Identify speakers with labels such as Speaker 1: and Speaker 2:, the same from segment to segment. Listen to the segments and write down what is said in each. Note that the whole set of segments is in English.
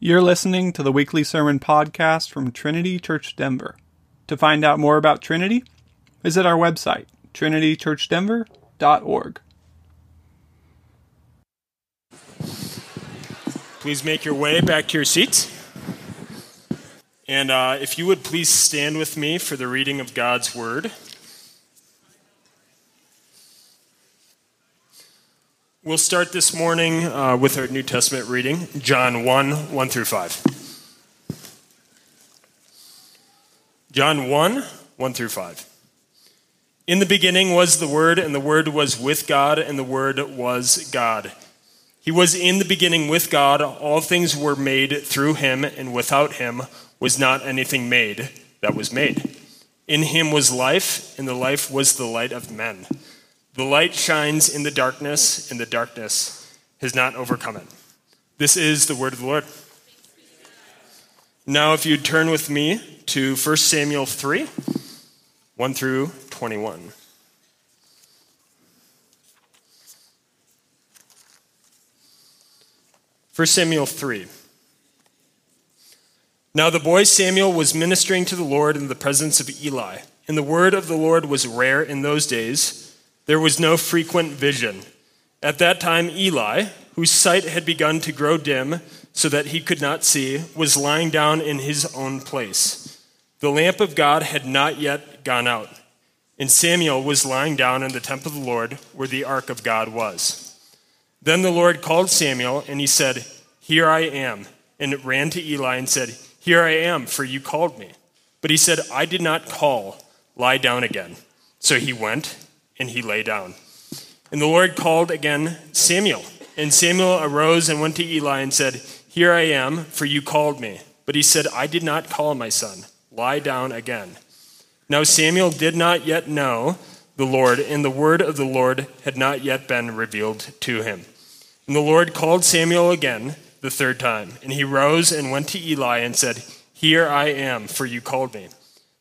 Speaker 1: You're listening to the weekly sermon podcast from Trinity Church Denver. To find out more about Trinity, visit our website, trinitychurchdenver.org.
Speaker 2: Please make your way back to your seats. And uh, if you would please stand with me for the reading of God's Word. We'll start this morning uh, with our New Testament reading, John 1 1 through 5. John 1 1 through 5. In the beginning was the Word, and the Word was with God, and the Word was God. He was in the beginning with God. All things were made through him, and without him was not anything made that was made. In him was life, and the life was the light of men. The light shines in the darkness, and the darkness has not overcome it. This is the word of the Lord. Now, if you'd turn with me to 1 Samuel 3 1 through 21. First Samuel 3. Now the boy Samuel was ministering to the Lord in the presence of Eli, and the word of the Lord was rare in those days there was no frequent vision. At that time, Eli, whose sight had begun to grow dim so that he could not see, was lying down in his own place. The lamp of God had not yet gone out, and Samuel was lying down in the temple of the Lord where the ark of God was. Then the Lord called Samuel, and he said, Here I am, and ran to Eli and said, Here I am, for you called me. But he said, I did not call, lie down again. So he went and he lay down. And the Lord called again Samuel. And Samuel arose and went to Eli and said, Here I am, for you called me. But he said, I did not call my son. Lie down again. Now Samuel did not yet know the Lord, and the word of the Lord had not yet been revealed to him. And the Lord called Samuel again the third time. And he rose and went to Eli and said, Here I am, for you called me.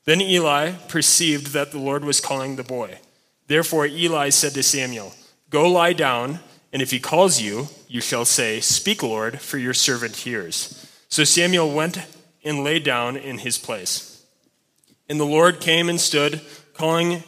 Speaker 2: Then Eli perceived that the Lord was calling the boy. Therefore Eli said to Samuel, Go lie down, and if he calls you, you shall say, Speak, Lord, for your servant hears. So Samuel went and lay down in his place. And the Lord came and stood, calling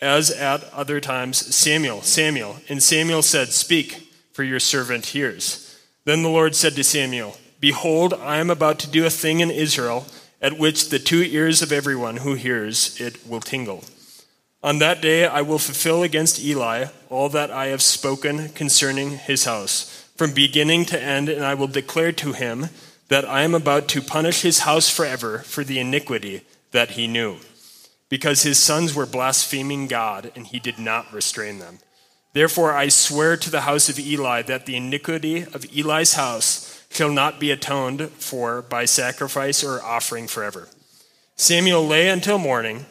Speaker 2: as at other times, Samuel, Samuel. And Samuel said, Speak, for your servant hears. Then the Lord said to Samuel, Behold, I am about to do a thing in Israel at which the two ears of everyone who hears it will tingle. On that day I will fulfill against Eli all that I have spoken concerning his house, from beginning to end, and I will declare to him that I am about to punish his house forever for the iniquity that he knew, because his sons were blaspheming God, and he did not restrain them. Therefore I swear to the house of Eli that the iniquity of Eli's house shall not be atoned for by sacrifice or offering forever. Samuel lay until morning.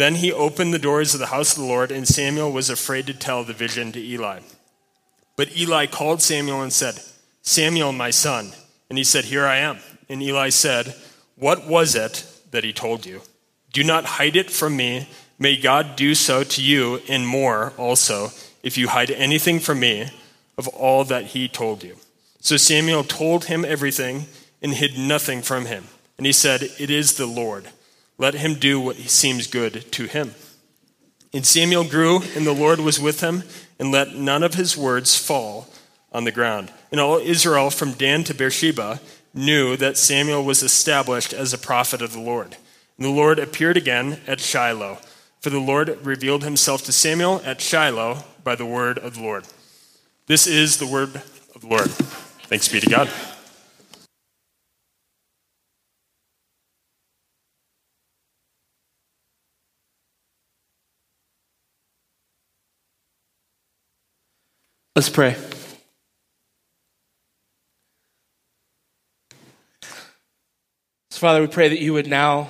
Speaker 2: Then he opened the doors of the house of the Lord, and Samuel was afraid to tell the vision to Eli. But Eli called Samuel and said, Samuel, my son. And he said, Here I am. And Eli said, What was it that he told you? Do not hide it from me. May God do so to you and more also, if you hide anything from me of all that he told you. So Samuel told him everything and hid nothing from him. And he said, It is the Lord. Let him do what seems good to him. And Samuel grew, and the Lord was with him, and let none of his words fall on the ground. And all Israel from Dan to Beersheba knew that Samuel was established as a prophet of the Lord. And the Lord appeared again at Shiloh, for the Lord revealed himself to Samuel at Shiloh by the word of the Lord. This is the word of the Lord. Thanks be to God.
Speaker 3: Let's pray. So, Father, we pray that you would now,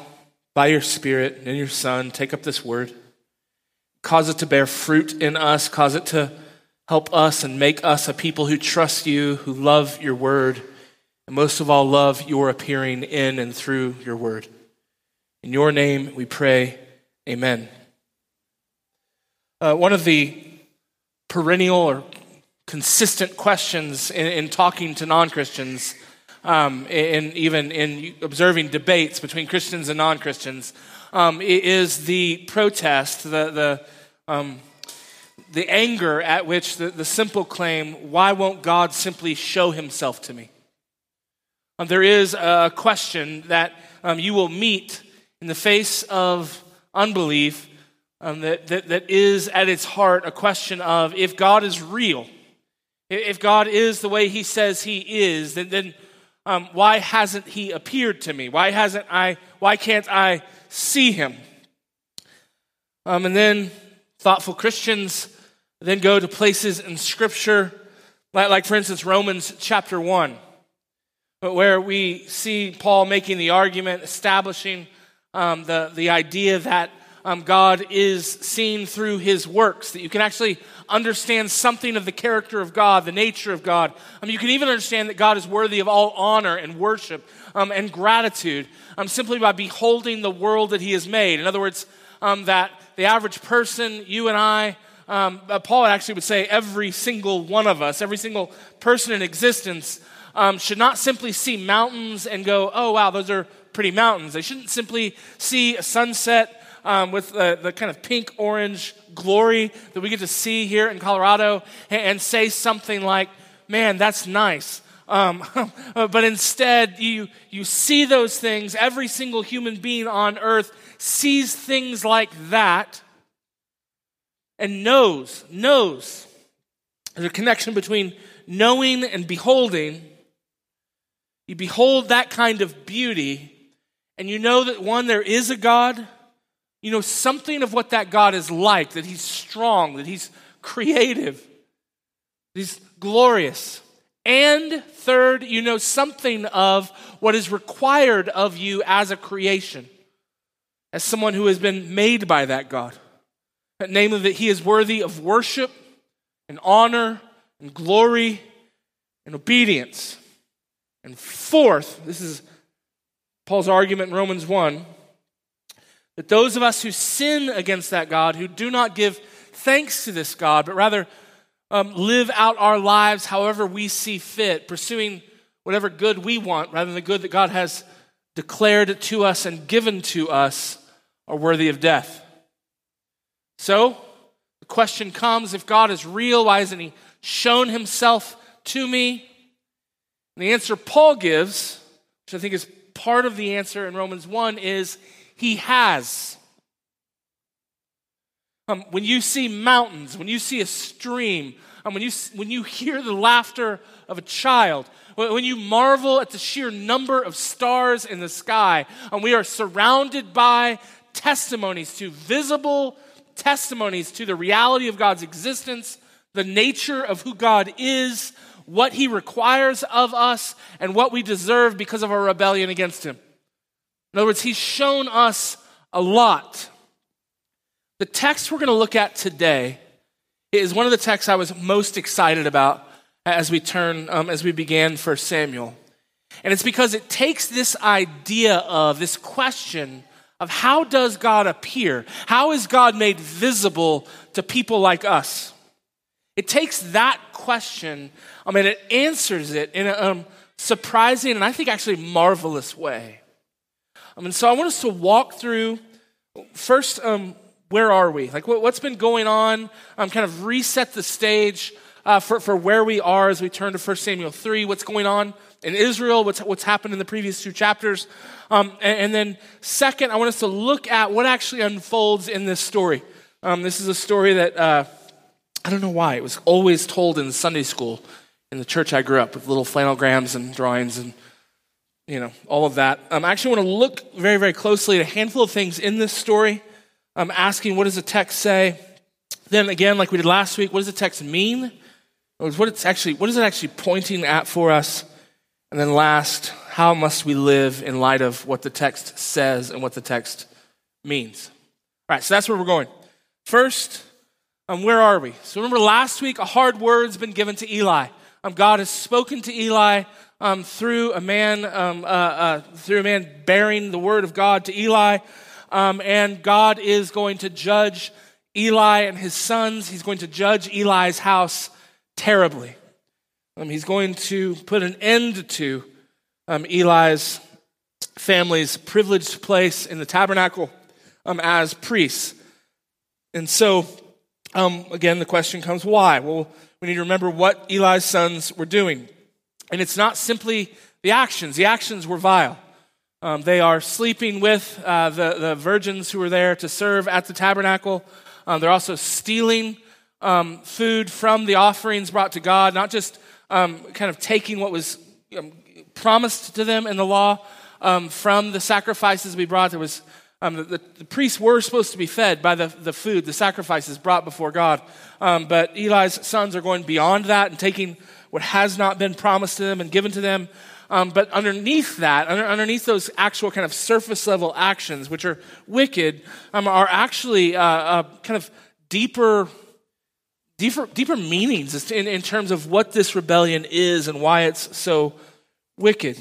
Speaker 3: by your Spirit and your Son, take up this word, cause it to bear fruit in us, cause it to help us and make us a people who trust you, who love your word, and most of all, love your appearing in and through your word. In your name we pray, amen. Uh, one of the perennial or consistent questions in, in talking to non Christians um, and even in observing debates between Christians and non Christians, um, is the protest, the, the, um, the anger at which the, the simple claim, why won't God simply show himself to me? Um, there is a question that um, you will meet in the face of unbelief um, that, that, that is at its heart a question of if God is real, if God is the way he says he is, then, then um, why hasn't he appeared to me? Why hasn't I, why can't I see him? Um, and then thoughtful Christians then go to places in scripture, like, like for instance, Romans chapter 1, where we see Paul making the argument, establishing um, the, the idea that um, God is seen through his works, that you can actually understand something of the character of God, the nature of God. Mean, you can even understand that God is worthy of all honor and worship um, and gratitude um, simply by beholding the world that he has made. In other words, um, that the average person, you and I, um, uh, Paul actually would say every single one of us, every single person in existence, um, should not simply see mountains and go, oh, wow, those are pretty mountains. They shouldn't simply see a sunset um, with the, the, kind of pink orange glory that we get to see here in Colorado and, and say something like, man, that's nice. Um, but instead, you, you see those things. Every single human being on earth sees things like that and knows, knows. There's a connection between knowing and beholding. You behold that kind of beauty, and you know that one, there is a God you know something of what that God is like, that He's strong, that He's creative, He's glorious. And third, you know something of what is required of you as a creation, as someone who has been made by that God. Namely, that He is worthy of worship and honor and glory and obedience. And fourth, this is Paul's argument in Romans 1 that those of us who sin against that God, who do not give thanks to this God, but rather um, live out our lives however we see fit, pursuing whatever good we want rather than the good that God has declared to us and given to us, are worthy of death. So, the question comes if God is real, why hasn't He shown Himself to me? And the answer Paul gives, which I think is part of the answer in Romans 1, is he has. Um, when you see mountains, when you see a stream, um, when, you, when you hear the laughter of a child, when you marvel at the sheer number of stars in the sky, and we are surrounded by testimonies to visible testimonies to the reality of God's existence, the nature of who God is, what He requires of us, and what we deserve because of our rebellion against Him. In other words, he's shown us a lot. The text we're going to look at today is one of the texts I was most excited about as we turn, um, as we began for Samuel. And it's because it takes this idea of this question of how does God appear? How is God made visible to people like us? It takes that question, I mean, it answers it in a um, surprising and I think actually marvelous way. Um, and so I want us to walk through first, um, where are we? Like, what, has been going on? Um, kind of reset the stage uh, for, for where we are as we turn to 1 Samuel 3. What's going on in Israel? What's, what's happened in the previous two chapters? Um, and, and, then, second, I want us to look at what actually unfolds in this story. Um, this is a story that uh, I don't know why it was always told in Sunday school in the church I grew up with little flannelgrams and drawings and you know, all of that. Um, I actually want to look very, very closely at a handful of things in this story. I'm asking, what does the text say? Then again, like we did last week, what does the text mean? What it's actually, what is it actually pointing at for us? And then last, how must we live in light of what the text says and what the text means? All right, so that's where we're going. First, um, where are we? So remember last week, a hard word's been given to Eli. Um, God has spoken to Eli um, through a man, um, uh, uh, through a man bearing the word of God to Eli, um, and God is going to judge Eli and his sons. He's going to judge Eli's house terribly. Um, he's going to put an end to um, Eli's family's privileged place in the tabernacle um, as priests. And so, again, the question comes why? Well, we need to remember what Eli's sons were doing. And it's not simply the actions, the actions were vile. Um, they are sleeping with uh, the, the virgins who were there to serve at the tabernacle. Um, they're also stealing um, food from the offerings brought to God, not just um, kind of taking what was um, promised to them in the law um, from the sacrifices we brought. There was um, the, the, priests were supposed to be fed by the, the food, the sacrifices brought before God. But Eli's sons are going beyond that and taking what has not been promised to them and given to them. Um, but underneath that, under, underneath those actual kind of surface level actions, which are wicked, um, are actually uh, uh, kind of deeper, deeper, deeper meanings in, in terms of what this rebellion is and why it's so wicked.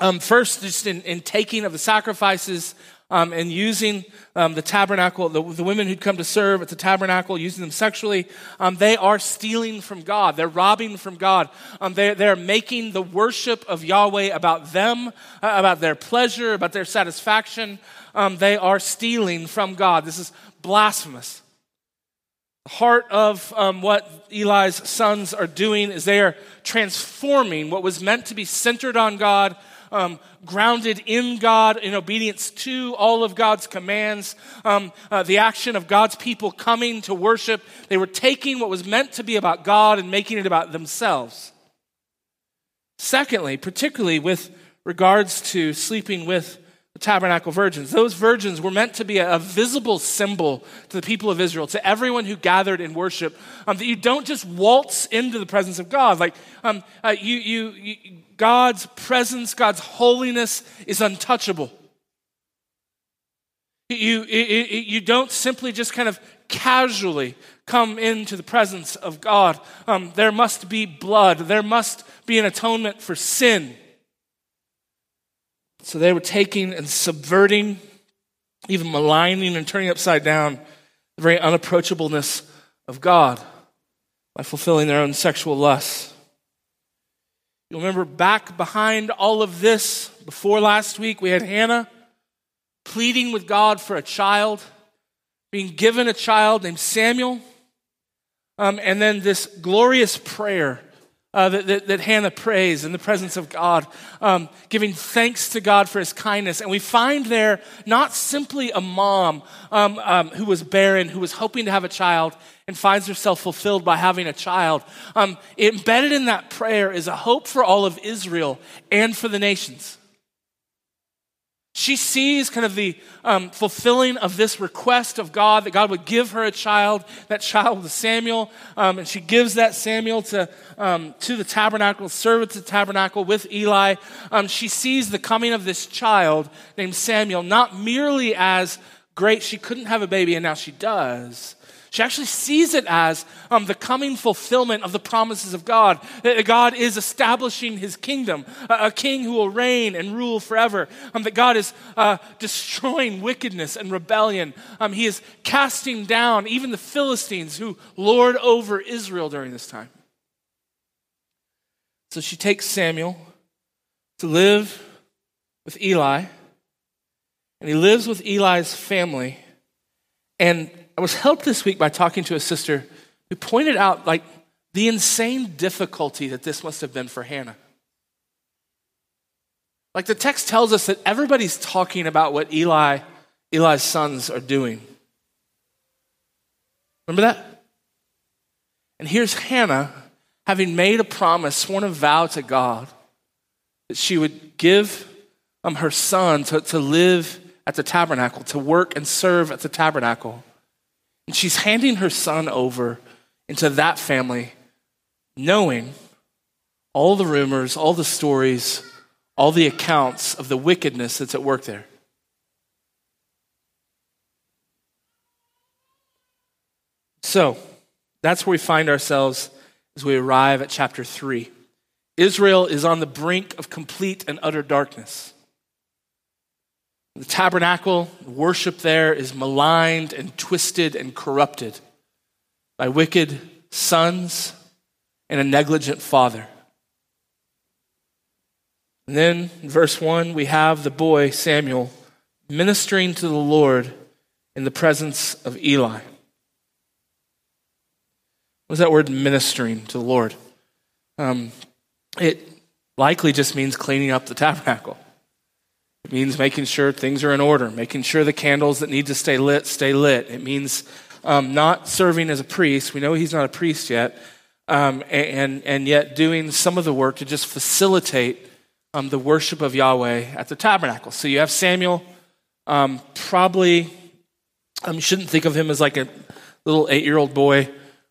Speaker 3: Um, first, just in, in taking of the sacrifices um, and using um, the tabernacle, the, the, women who'd come to serve at the tabernacle, using them sexually, um, they are stealing from God. They're robbing from God. Um, they're, they're making the worship of Yahweh about them, uh, about their pleasure, about their satisfaction. Um, they are stealing from God. This is blasphemous. The heart of um, what Eli's sons are doing is they are transforming what was meant to be centered on God um, grounded in God, in obedience to all of God's commands, um, uh, the action of God's people coming to worship. They were taking what was meant to be about God and making it about themselves. Secondly, particularly with regards to sleeping with tabernacle virgins. Those virgins were meant to be a, a, visible symbol to the people of Israel, to everyone who gathered in worship, um, that you don't just waltz into the presence of God. Like, um, uh, you, you, you, God's presence, God's holiness is untouchable. You, you, you don't simply just kind of casually come into the presence of God. Um, there must be blood, there must be an atonement for sin. So they were taking and subverting, even maligning and turning upside down the very unapproachableness of God by fulfilling their own sexual lusts. You'll remember back behind all of this, before last week, we had Hannah pleading with God for a child, being given a child named Samuel, um, and then this glorious prayer uh, that, that, that, Hannah prays in the presence of God, um, giving thanks to God for his kindness. And we find there not simply a mom um, um, who was barren, who was hoping to have a child and finds herself fulfilled by having a child. Um, embedded in that prayer is a hope for all of Israel and for the nations. She sees kind of the um, fulfilling of this request of God that God would give her a child. That child was Samuel, um, and she gives that Samuel to um, to the tabernacle, serve at the tabernacle with Eli. Um, she sees the coming of this child named Samuel not merely as great she couldn't have a baby and now she does, she actually sees it as um, the coming fulfillment of the promises of God. That God is establishing his kingdom, a, a king who will reign and rule forever. Um, that God is uh, destroying wickedness and rebellion. Um, he is casting down even the Philistines who lord over Israel during this time. So she takes Samuel to live with Eli, and he lives with Eli's family. And I was helped this week by talking to a sister who pointed out like the insane difficulty that this must have been for Hannah. Like the text tells us that everybody's talking about what Eli, Eli's sons are doing. Remember that? And here's Hannah having made a promise, sworn a vow to God that she would give um, her son to, to live at the tabernacle, to work and serve at the tabernacle. And she's handing her son over into that family, knowing all the rumors, all the stories, all the accounts of the wickedness that's at work there. So, that's where we find ourselves as we arrive at chapter 3. Israel is on the brink of complete and utter darkness. The tabernacle, worship there is maligned and twisted and corrupted by wicked sons and a negligent father. And then, in verse 1, we have the boy, Samuel, ministering to the Lord in the presence of Eli. What is that word ministering to the Lord? Um, it likely just means cleaning up the tabernacle. It means making sure things are in order, making sure the candles that need to stay lit stay lit. It means um, not serving as a priest. We know he's not a priest yet, um, and, and yet doing some of the work to just facilitate um, the worship of Yahweh at the tabernacle. So you have Samuel, um, probably, um, you shouldn't think of him as like a little eight year old boy.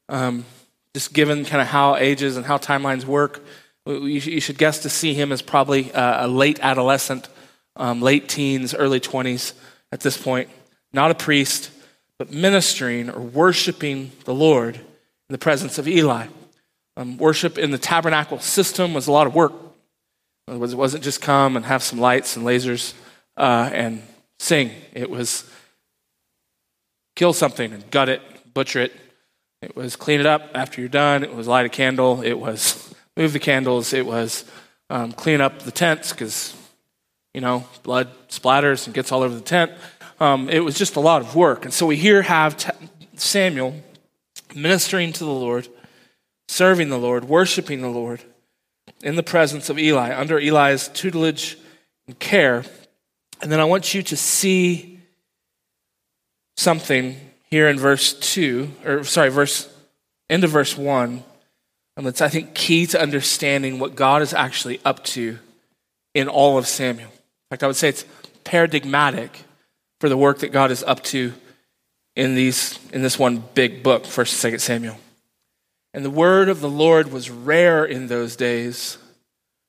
Speaker 3: Um, just given kind of how ages and how timelines work, you should guess to see him as probably a late adolescent, um, late teens, early 20s at this point. Not a priest, but ministering or worshiping the Lord in the presence of Eli. Um, worship in the tabernacle system was a lot of work. It wasn't just come and have some lights and lasers uh, and sing. It was kill something and gut it, butcher it, it was clean it up after you're done. It was light a candle. It was move the candles. It was um, clean up the tents because, you know, blood splatters and gets all over the tent. Um, it was just a lot of work. And so we here have t- Samuel ministering to the Lord, serving the Lord, worshiping the Lord in the presence of Eli, under Eli's tutelage and care. And then I want you to see something here in verse 2, or sorry, verse end of verse 1. And that's, I think, key to understanding what God is actually up to in all of Samuel. In fact, I would say it's paradigmatic for the work that God is up to in, these, in this one big book, 1st and 2nd Samuel. And the word of the Lord was rare in those days.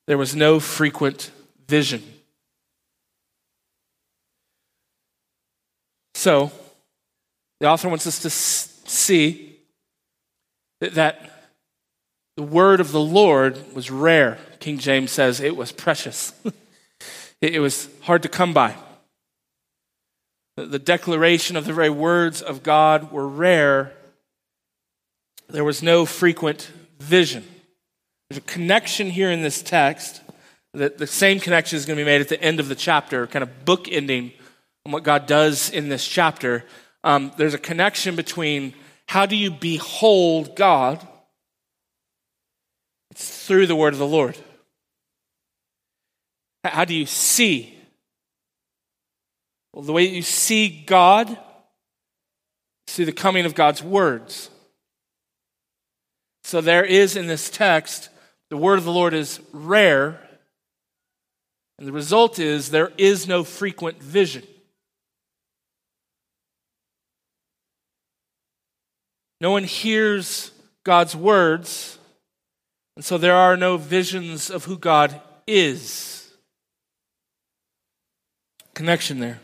Speaker 3: There was no frequent vision. So, the author wants us to see that the word of the Lord was rare. King James says it was precious, it was hard to come by. The declaration of the very words of God were rare. There was no frequent vision. There's a connection here in this text. That the same connection is going to be made at the end of the chapter, kind of bookending on what God does in this chapter um, there's a connection between how do you behold God? It's through the word of the Lord. How do you see? Well, the way you see God is through the coming of God's words. So there is in this text, the word of the Lord is rare, and the result is there is no frequent vision. No one hears God's words, and so there are no visions of who God is. Connection there.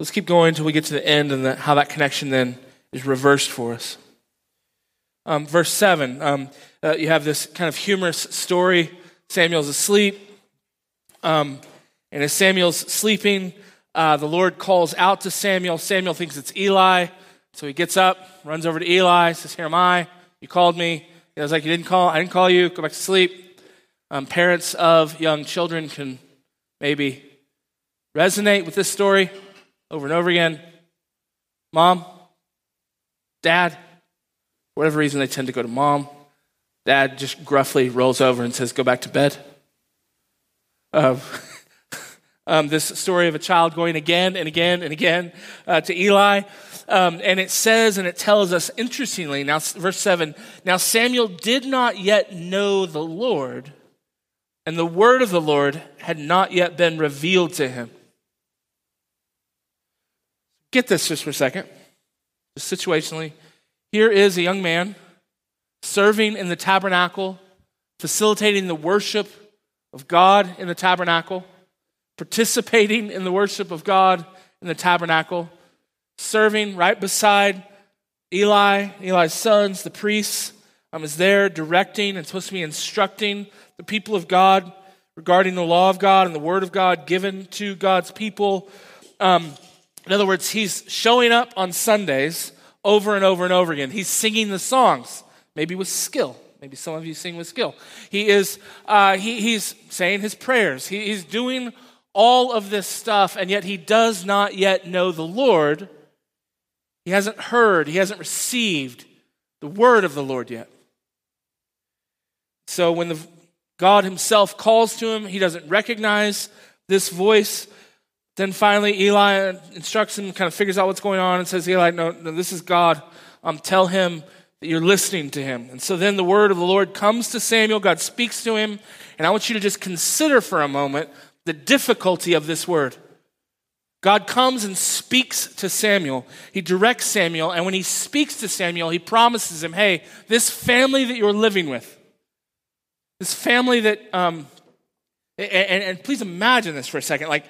Speaker 3: Let's keep going until we get to the end and the, how that connection then is reversed for us. Um, verse 7, um, uh, you have this kind of humorous story. Samuel's asleep. Um, and as Samuel's sleeping, uh, the Lord calls out to Samuel. Samuel thinks it's Eli. So he gets up, runs over to Eli, says, Here am I. You called me. He was like, You didn't call. I didn't call you. Go back to sleep. Um, parents of young children can maybe resonate with this story over and over again. Mom, dad, for whatever reason, they tend to go to mom. Dad just gruffly rolls over and says, Go back to bed. Uh, um, this story of a child going again and again and again uh, to Eli. Um, and it says and it tells us, interestingly, now, verse 7 Now Samuel did not yet know the Lord, and the word of the Lord had not yet been revealed to him. Get this just for a second, situationally. Here is a young man serving in the tabernacle, facilitating the worship of God in the tabernacle, participating in the worship of God in the tabernacle serving right beside Eli, Eli's sons, the priests. I was there directing and supposed to be instructing the people of God regarding the law of God and the word of God given to God's people. Um, in other words, he's showing up on Sundays over and over and over again. He's singing the songs, maybe with skill, Maybe some of you sing with skill. He is, uh, he, he's saying his prayers. He, he's doing all of this stuff, and yet he does not yet know the Lord. He hasn't heard, he hasn't received the word of the Lord yet. So when the, God himself calls to him, he doesn't recognize this voice. Then finally, Eli instructs him, kind of figures out what's going on, and says, Eli, no, no this is God. Um, tell him that you're listening to him. And so then the word of the Lord comes to Samuel. God speaks to him. And I want you to just consider for a moment the difficulty of this word. God comes and speaks to Samuel. He directs Samuel. And when he speaks to Samuel, he promises him, hey, this family that you're living with, this family that, um, and, and please imagine this for a second like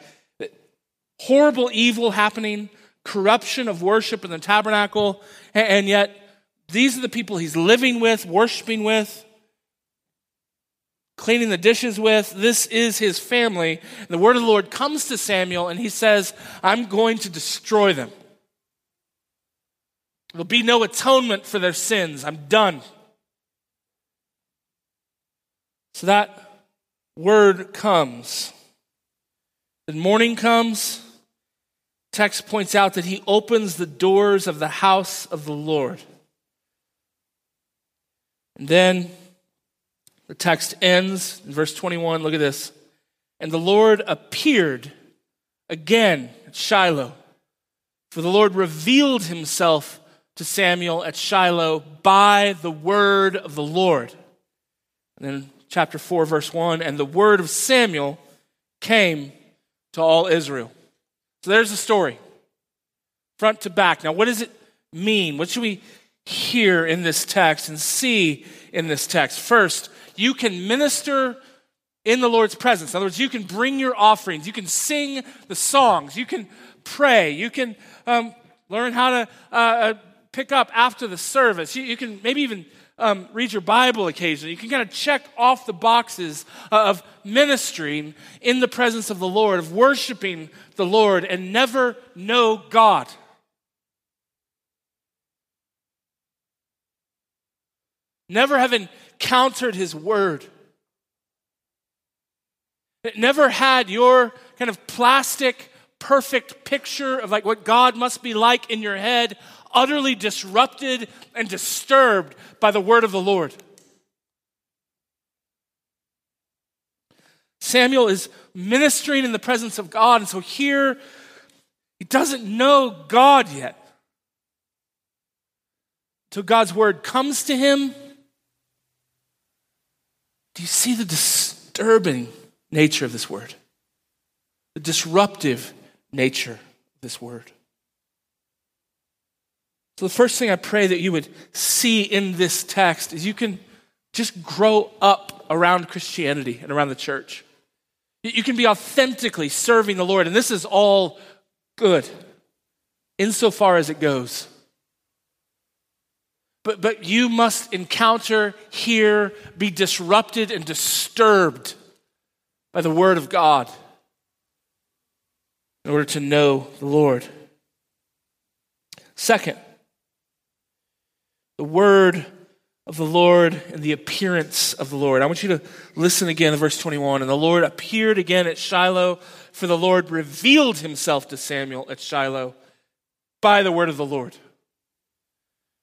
Speaker 3: horrible evil happening, corruption of worship in the tabernacle, and yet these are the people he's living with, worshiping with, cleaning the dishes with. This is his family. And the word of the Lord comes to Samuel and he says, I'm going to destroy them. There'll be no atonement for their sins. I'm done. So that word comes. Then morning comes. Text points out that he opens the doors of the house of the Lord. And then the text ends in verse 21. Look at this. And the Lord appeared again at Shiloh. For the Lord revealed himself to Samuel at Shiloh by the word of the Lord. And then chapter 4, verse 1 and the word of Samuel came to all Israel. So there's the story, front to back. Now, what does it mean? What should we hear in this text and see in this text? First, you can minister in the Lord's presence. In other words, you can bring your offerings, you can sing the songs, you can pray, you can um, learn how to uh, uh pick up after the service, you, you can maybe even um, read your Bible occasionally. You can kind of check off the boxes uh, of ministering in the presence of the Lord, of worshiping the Lord, and never know God. Never have encountered His Word. Never had your kind of plastic, perfect picture of like what God must be like in your head utterly disrupted and disturbed by the word of the Lord. Samuel is ministering in the presence of God, and so here he doesn't know God yet. Till God's word comes to him. Do you see the disturbing nature of this word? The disruptive nature of this word. So, the first thing I pray that you would see in this text is you can just grow up around Christianity and around the church. You can be authentically serving the Lord, and this is all good insofar as it goes. But, but you must encounter, hear, be disrupted and disturbed by the Word of God in order to know the Lord. Second, the word of the Lord and the appearance of the Lord. I want you to listen again to verse 21. And the Lord appeared again at Shiloh, for the Lord revealed himself to Samuel at Shiloh by the word of the Lord.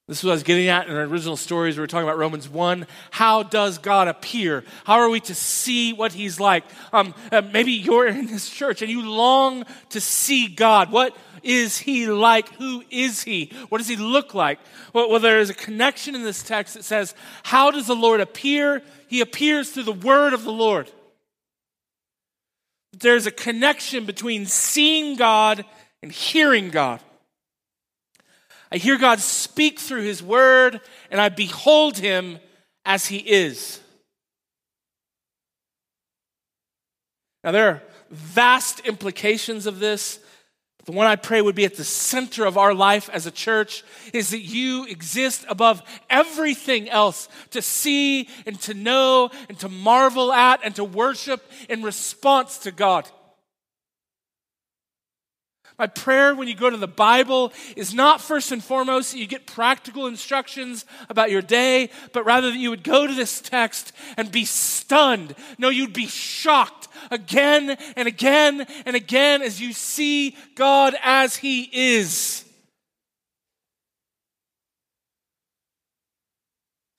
Speaker 3: This is what I was getting at in our original stories. We were talking about Romans 1. How does God appear? How are we to see what He's like? Um, uh, maybe you're in this church and you long to see God. What is He like? Who is He? What does He look like? Well, well, there is a connection in this text that says, How does the Lord appear? He appears through the word of the Lord. There's a connection between seeing God and hearing God. I hear God speak through his word, and I behold him as he is. Now, there are vast implications of this. The one I pray would be at the center of our life as a church is that you exist above everything else to see and to know and to marvel at and to worship in response to God. My prayer when you go to the Bible is not first and foremost that you get practical instructions about your day, but rather that you would go to this text and be stunned. No, you'd be shocked again and again and again as you see God as He is.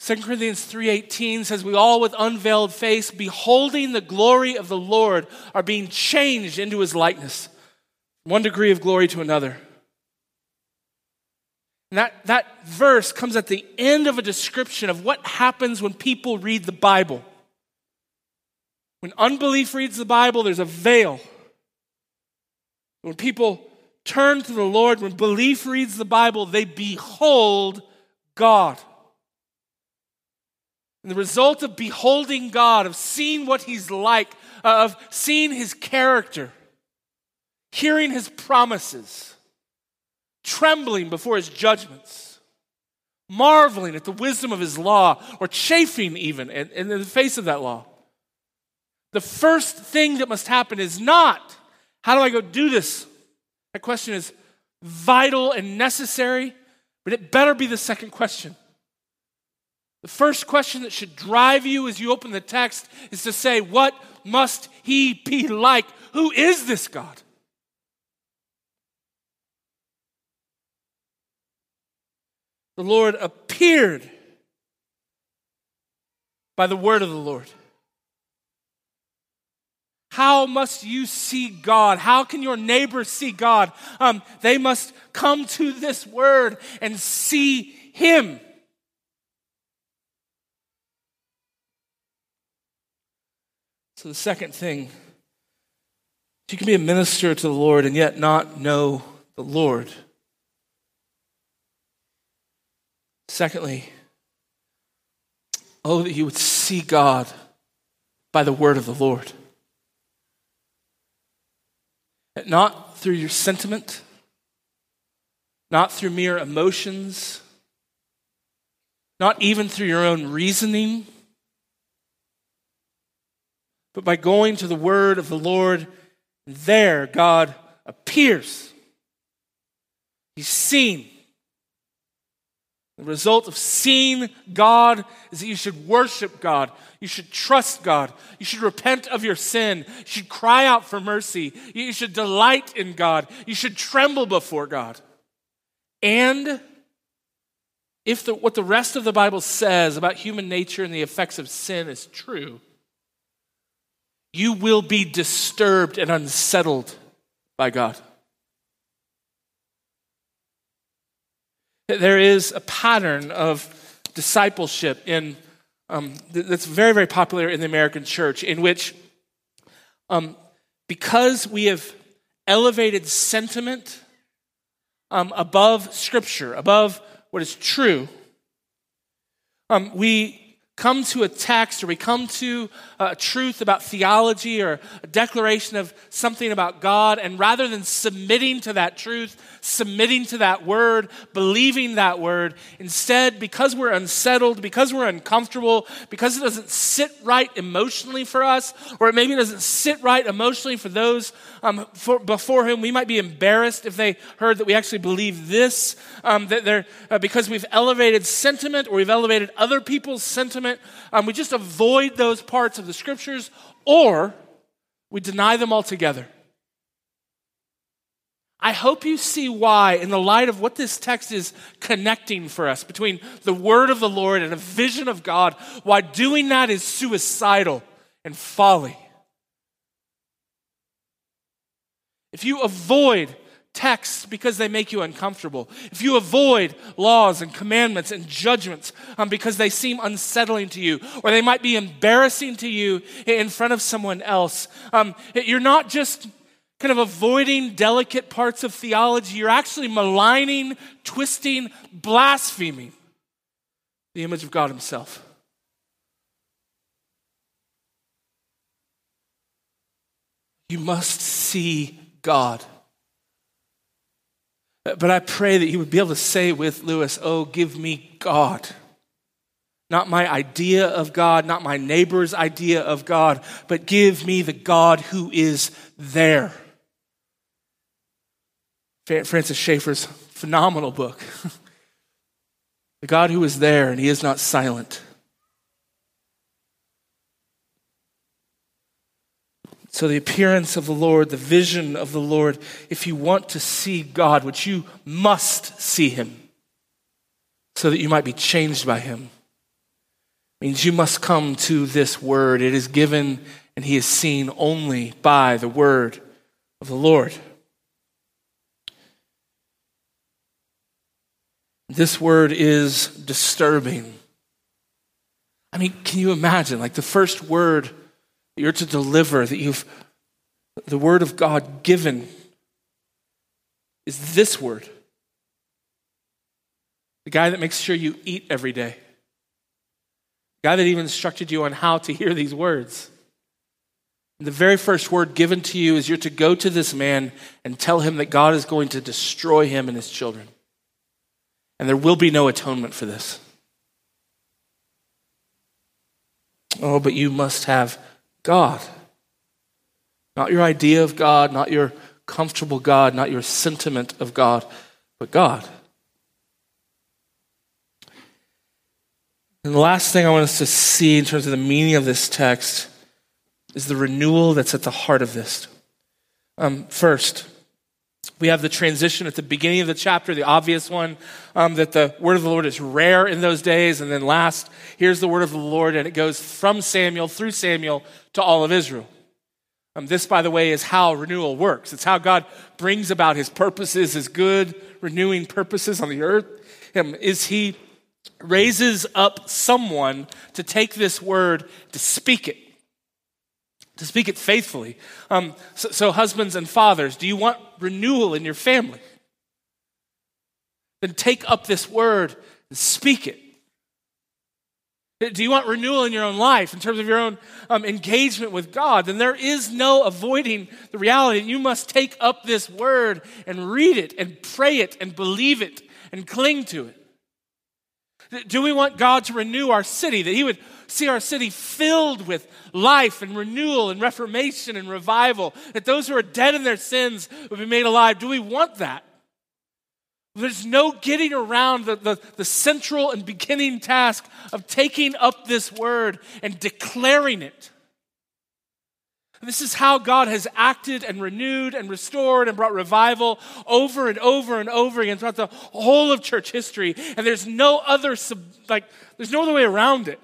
Speaker 3: 2 Corinthians 3:18 says we all with unveiled face beholding the glory of the Lord are being changed into his likeness one degree of glory to another. And that, that verse comes at the end of a description of what happens when people read the Bible. When unbelief reads the Bible, there's a veil. When people turn to the Lord, when belief reads the Bible, they behold God. And the result of beholding God, of seeing what He's like, uh, of seeing His character, hearing His promises, trembling before His judgments, marveling at the wisdom of His law, or chafing even in, in the face of that law. The first thing that must happen is not, how do I go do this? That question is vital and necessary, but it better be the second question. The first question that should drive you as you open the text is to say, What must he be like? Who is this God? The Lord appeared by the word of the Lord. How must you see God? How can your neighbor see God? Um, they must come to this word and see Him. So, the second thing, you can be a minister to the Lord and yet not know the Lord. Secondly, oh, that you would see God by the word of the Lord. Not through your sentiment, not through mere emotions, not even through your own reasoning but by going to the word of the Lord, there God appears. He's seen. The result of seeing God is that you should worship God. You should trust God. You should repent of your sin. You should cry out for mercy. You should delight in God. You should tremble before God. And if the, what the rest of the Bible says about human nature and the effects of sin is true, you will be disturbed and unsettled by God. There is a pattern of discipleship in um, that's very, very popular in the American church, in which, um, because we have elevated sentiment um, above Scripture, above what is true, um, we come to a text or we come to a truth about theology or a declaration of something about God, and rather than submitting to that truth, submitting to that word, believing that word, instead, because we're unsettled, because we're uncomfortable, because it doesn't sit right emotionally for us, or it maybe doesn't sit right emotionally for those um, for, before whom we might be embarrassed if they heard that we actually believe this, um, that they're, uh, because we've elevated sentiment or we've elevated other people's sentiment, um, we just avoid those parts of the scriptures or we deny them altogether. I hope you see why, in the light of what this text is connecting for us between the word of the Lord and a vision of God, why doing that is suicidal and folly. If you avoid texts because they make you uncomfortable, if you avoid laws and commandments and judgments um, because they seem unsettling to you, or they might be embarrassing to you in front of someone else, um, you're not just kind of avoiding delicate parts of theology, you're actually maligning, twisting, blaspheming the image of God Himself. You must see God. But I pray that you would be able to say with Lewis, Oh, give me God. Not my idea of God, not my neighbor's idea of God, but give me the God who is there. Francis Schaeffer's phenomenal book. the God who is there and he is not silent. So, the appearance of the Lord, the vision of the Lord, if you want to see God, which you must see him so that you might be changed by him, means you must come to this word. It is given and he is seen only by the word of the Lord. This word is disturbing. I mean, can you imagine? Like the first word you're to deliver, that you've, the word of God given, is this word. The guy that makes sure you eat every day. The guy that even instructed you on how to hear these words. And the very first word given to you is you're to go to this man and tell him that God is going to destroy him and his children. And there will be no atonement for this. Oh, but you must have God. Not your idea of God, not your comfortable God, not your sentiment of God, but God. And the last thing I want us to see in terms of the meaning of this text is the renewal that's at the heart of this. Um, first, we have the transition at the beginning of the chapter, the obvious one, um, that the word of the Lord is rare in those days. And then last, here's the word of the Lord, and it goes from Samuel through Samuel to all of Israel. Um, this, by the way, is how renewal works. It's how God brings about his purposes, his good, renewing purposes on the earth. Um, is he raises up someone to take this word to speak it to speak it faithfully. Um, so, so, husbands and fathers, do you want renewal in your family? Then take up this word and speak it. Do you want renewal in your own life in terms of your own um, engagement with God? Then there is no avoiding the reality. You must take up this word and read it and pray it and believe it and cling to it. Do we want God to renew our city, that He would see our city filled with life and renewal and reformation and revival, that those who are dead in their sins would be made alive. Do we want that? There's no getting around the, the, the, central and beginning task of taking up this word and declaring it. This is how God has acted and renewed and restored and brought revival over and over and over again throughout the whole of church history. And there's no other like there's no other way around it.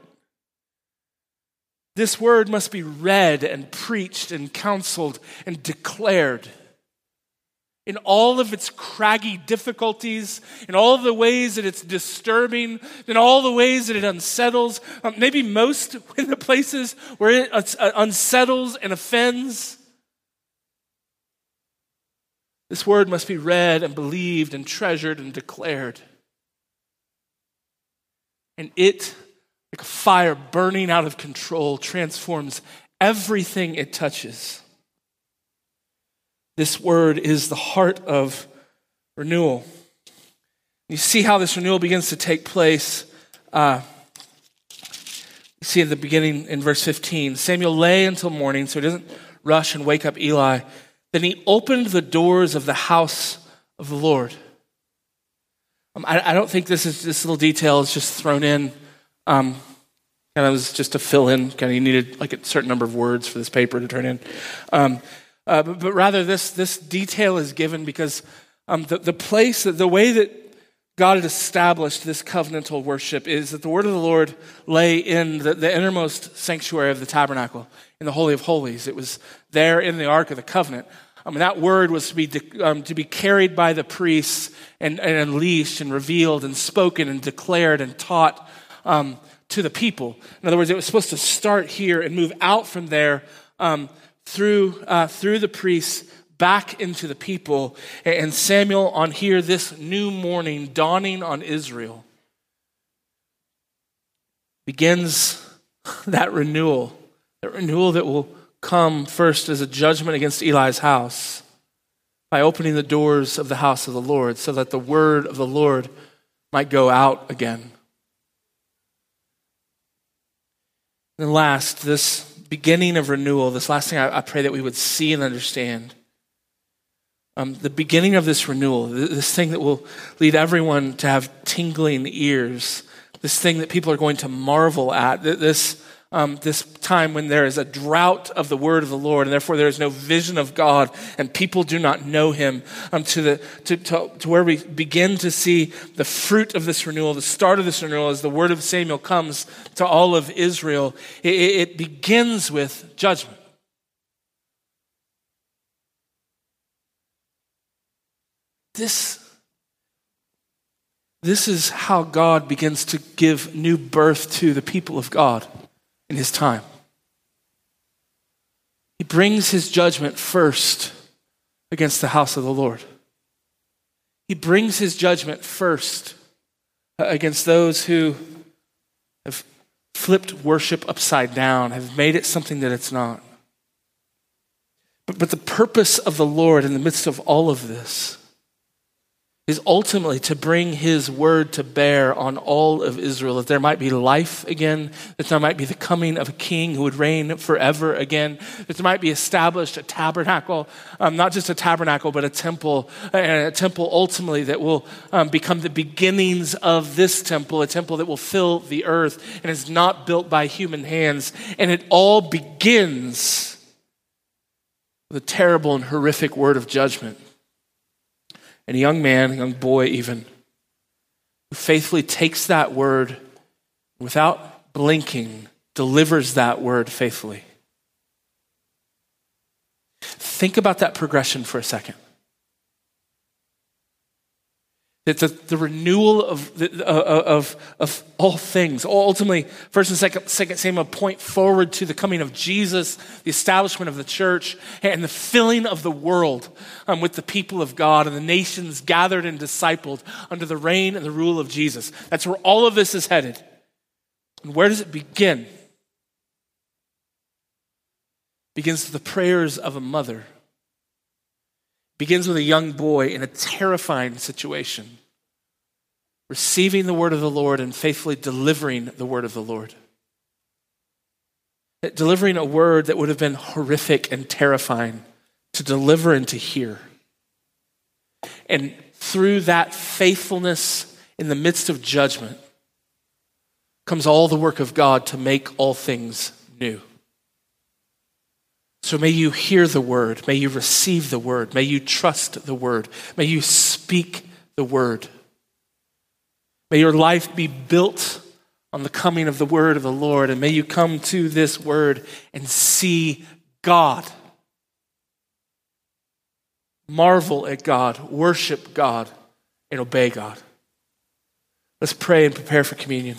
Speaker 3: This word must be read and preached and counseled and declared. In all of its craggy difficulties, in all the ways that it's disturbing, in all the ways that it unsettles, um, maybe most in the places where it uh, unsettles and offends. This word must be read and believed and treasured and declared. And it like fire burning out of control, transforms everything it touches. This word is the heart of renewal. You see how this renewal begins to take place. Uh, you see at the beginning in verse 15 Samuel lay until morning, so he doesn't rush and wake up Eli. Then he opened the doors of the house of the Lord. Um, I, I, don't think this is this little detail is just thrown in um, kind of was just to fill in. Kind of you needed like a certain number of words for this paper to turn in. Um, uh, but, but, rather, this this detail is given because um, the the place, the way that God had established this covenantal worship is that the word of the Lord lay in the, the innermost sanctuary of the tabernacle, in the Holy of Holies. It was there in the Ark of the Covenant. I mean, that word was to be, um, to be carried by the priests and, and, unleashed and revealed and spoken and declared and taught um, to the people. In other words, it was supposed to start here and move out from there um, through, uh, through the priests back into the people. And Samuel, on here, this new morning dawning on Israel, begins that renewal, that renewal that will come first as a judgment against Eli's house by opening the doors of the house of the Lord so that the word of the Lord might go out again. And last, this beginning of renewal, this last thing I, I pray that we would see and understand. Um, the beginning of this renewal, this thing that will lead everyone to have tingling ears, this thing that people are going to marvel at, this, um, this time when there is a drought of the word of the Lord, and therefore there is no vision of God, and people do not know him, um, to, the, to, to, to where we begin to see the fruit of this renewal, the start of this renewal, as the word of Samuel comes to all of Israel. It, it begins with judgment. This, this is how God begins to give new birth to the people of God in his time. He brings his judgment first against the house of the Lord. He brings his judgment first uh, against those who have flipped worship upside down, have made it something that it's not. But, but the purpose of the Lord in the midst of all of this is ultimately to bring his word to bear on all of Israel, that there might be life again, that there might be the coming of a king who would reign forever again, that there might be established a tabernacle, um, not just a tabernacle, but a temple, and a temple ultimately that will um, become the beginnings of this temple, a temple that will fill the earth and is not built by human hands. And it all begins with a terrible and horrific word of judgment and a young man, a young boy even, who faithfully takes that word without blinking, delivers that word faithfully. Think about that progression for a second. That the, the renewal of, uh, uh, of, of all things, ultimately, first and second, second Samuel point forward to the coming of Jesus, the establishment of the church, and the filling of the world um, with the people of God and the nations gathered and discipled under the reign and the rule of Jesus. That's where all of this is headed. And where does it begin? It begins with the prayers of a mother begins with a young boy in a terrifying situation, receiving the word of the Lord and faithfully delivering the word of the Lord. Delivering a word that would have been horrific and terrifying to deliver and to hear. And through that faithfulness in the midst of judgment comes all the work of God to make all things new. So may you hear the word. May you receive the word. May you trust the word. May you speak the word. May your life be built on the coming of the word of the Lord. And may you come to this word and see God. Marvel at God, worship God, and obey God. Let's pray and prepare for communion.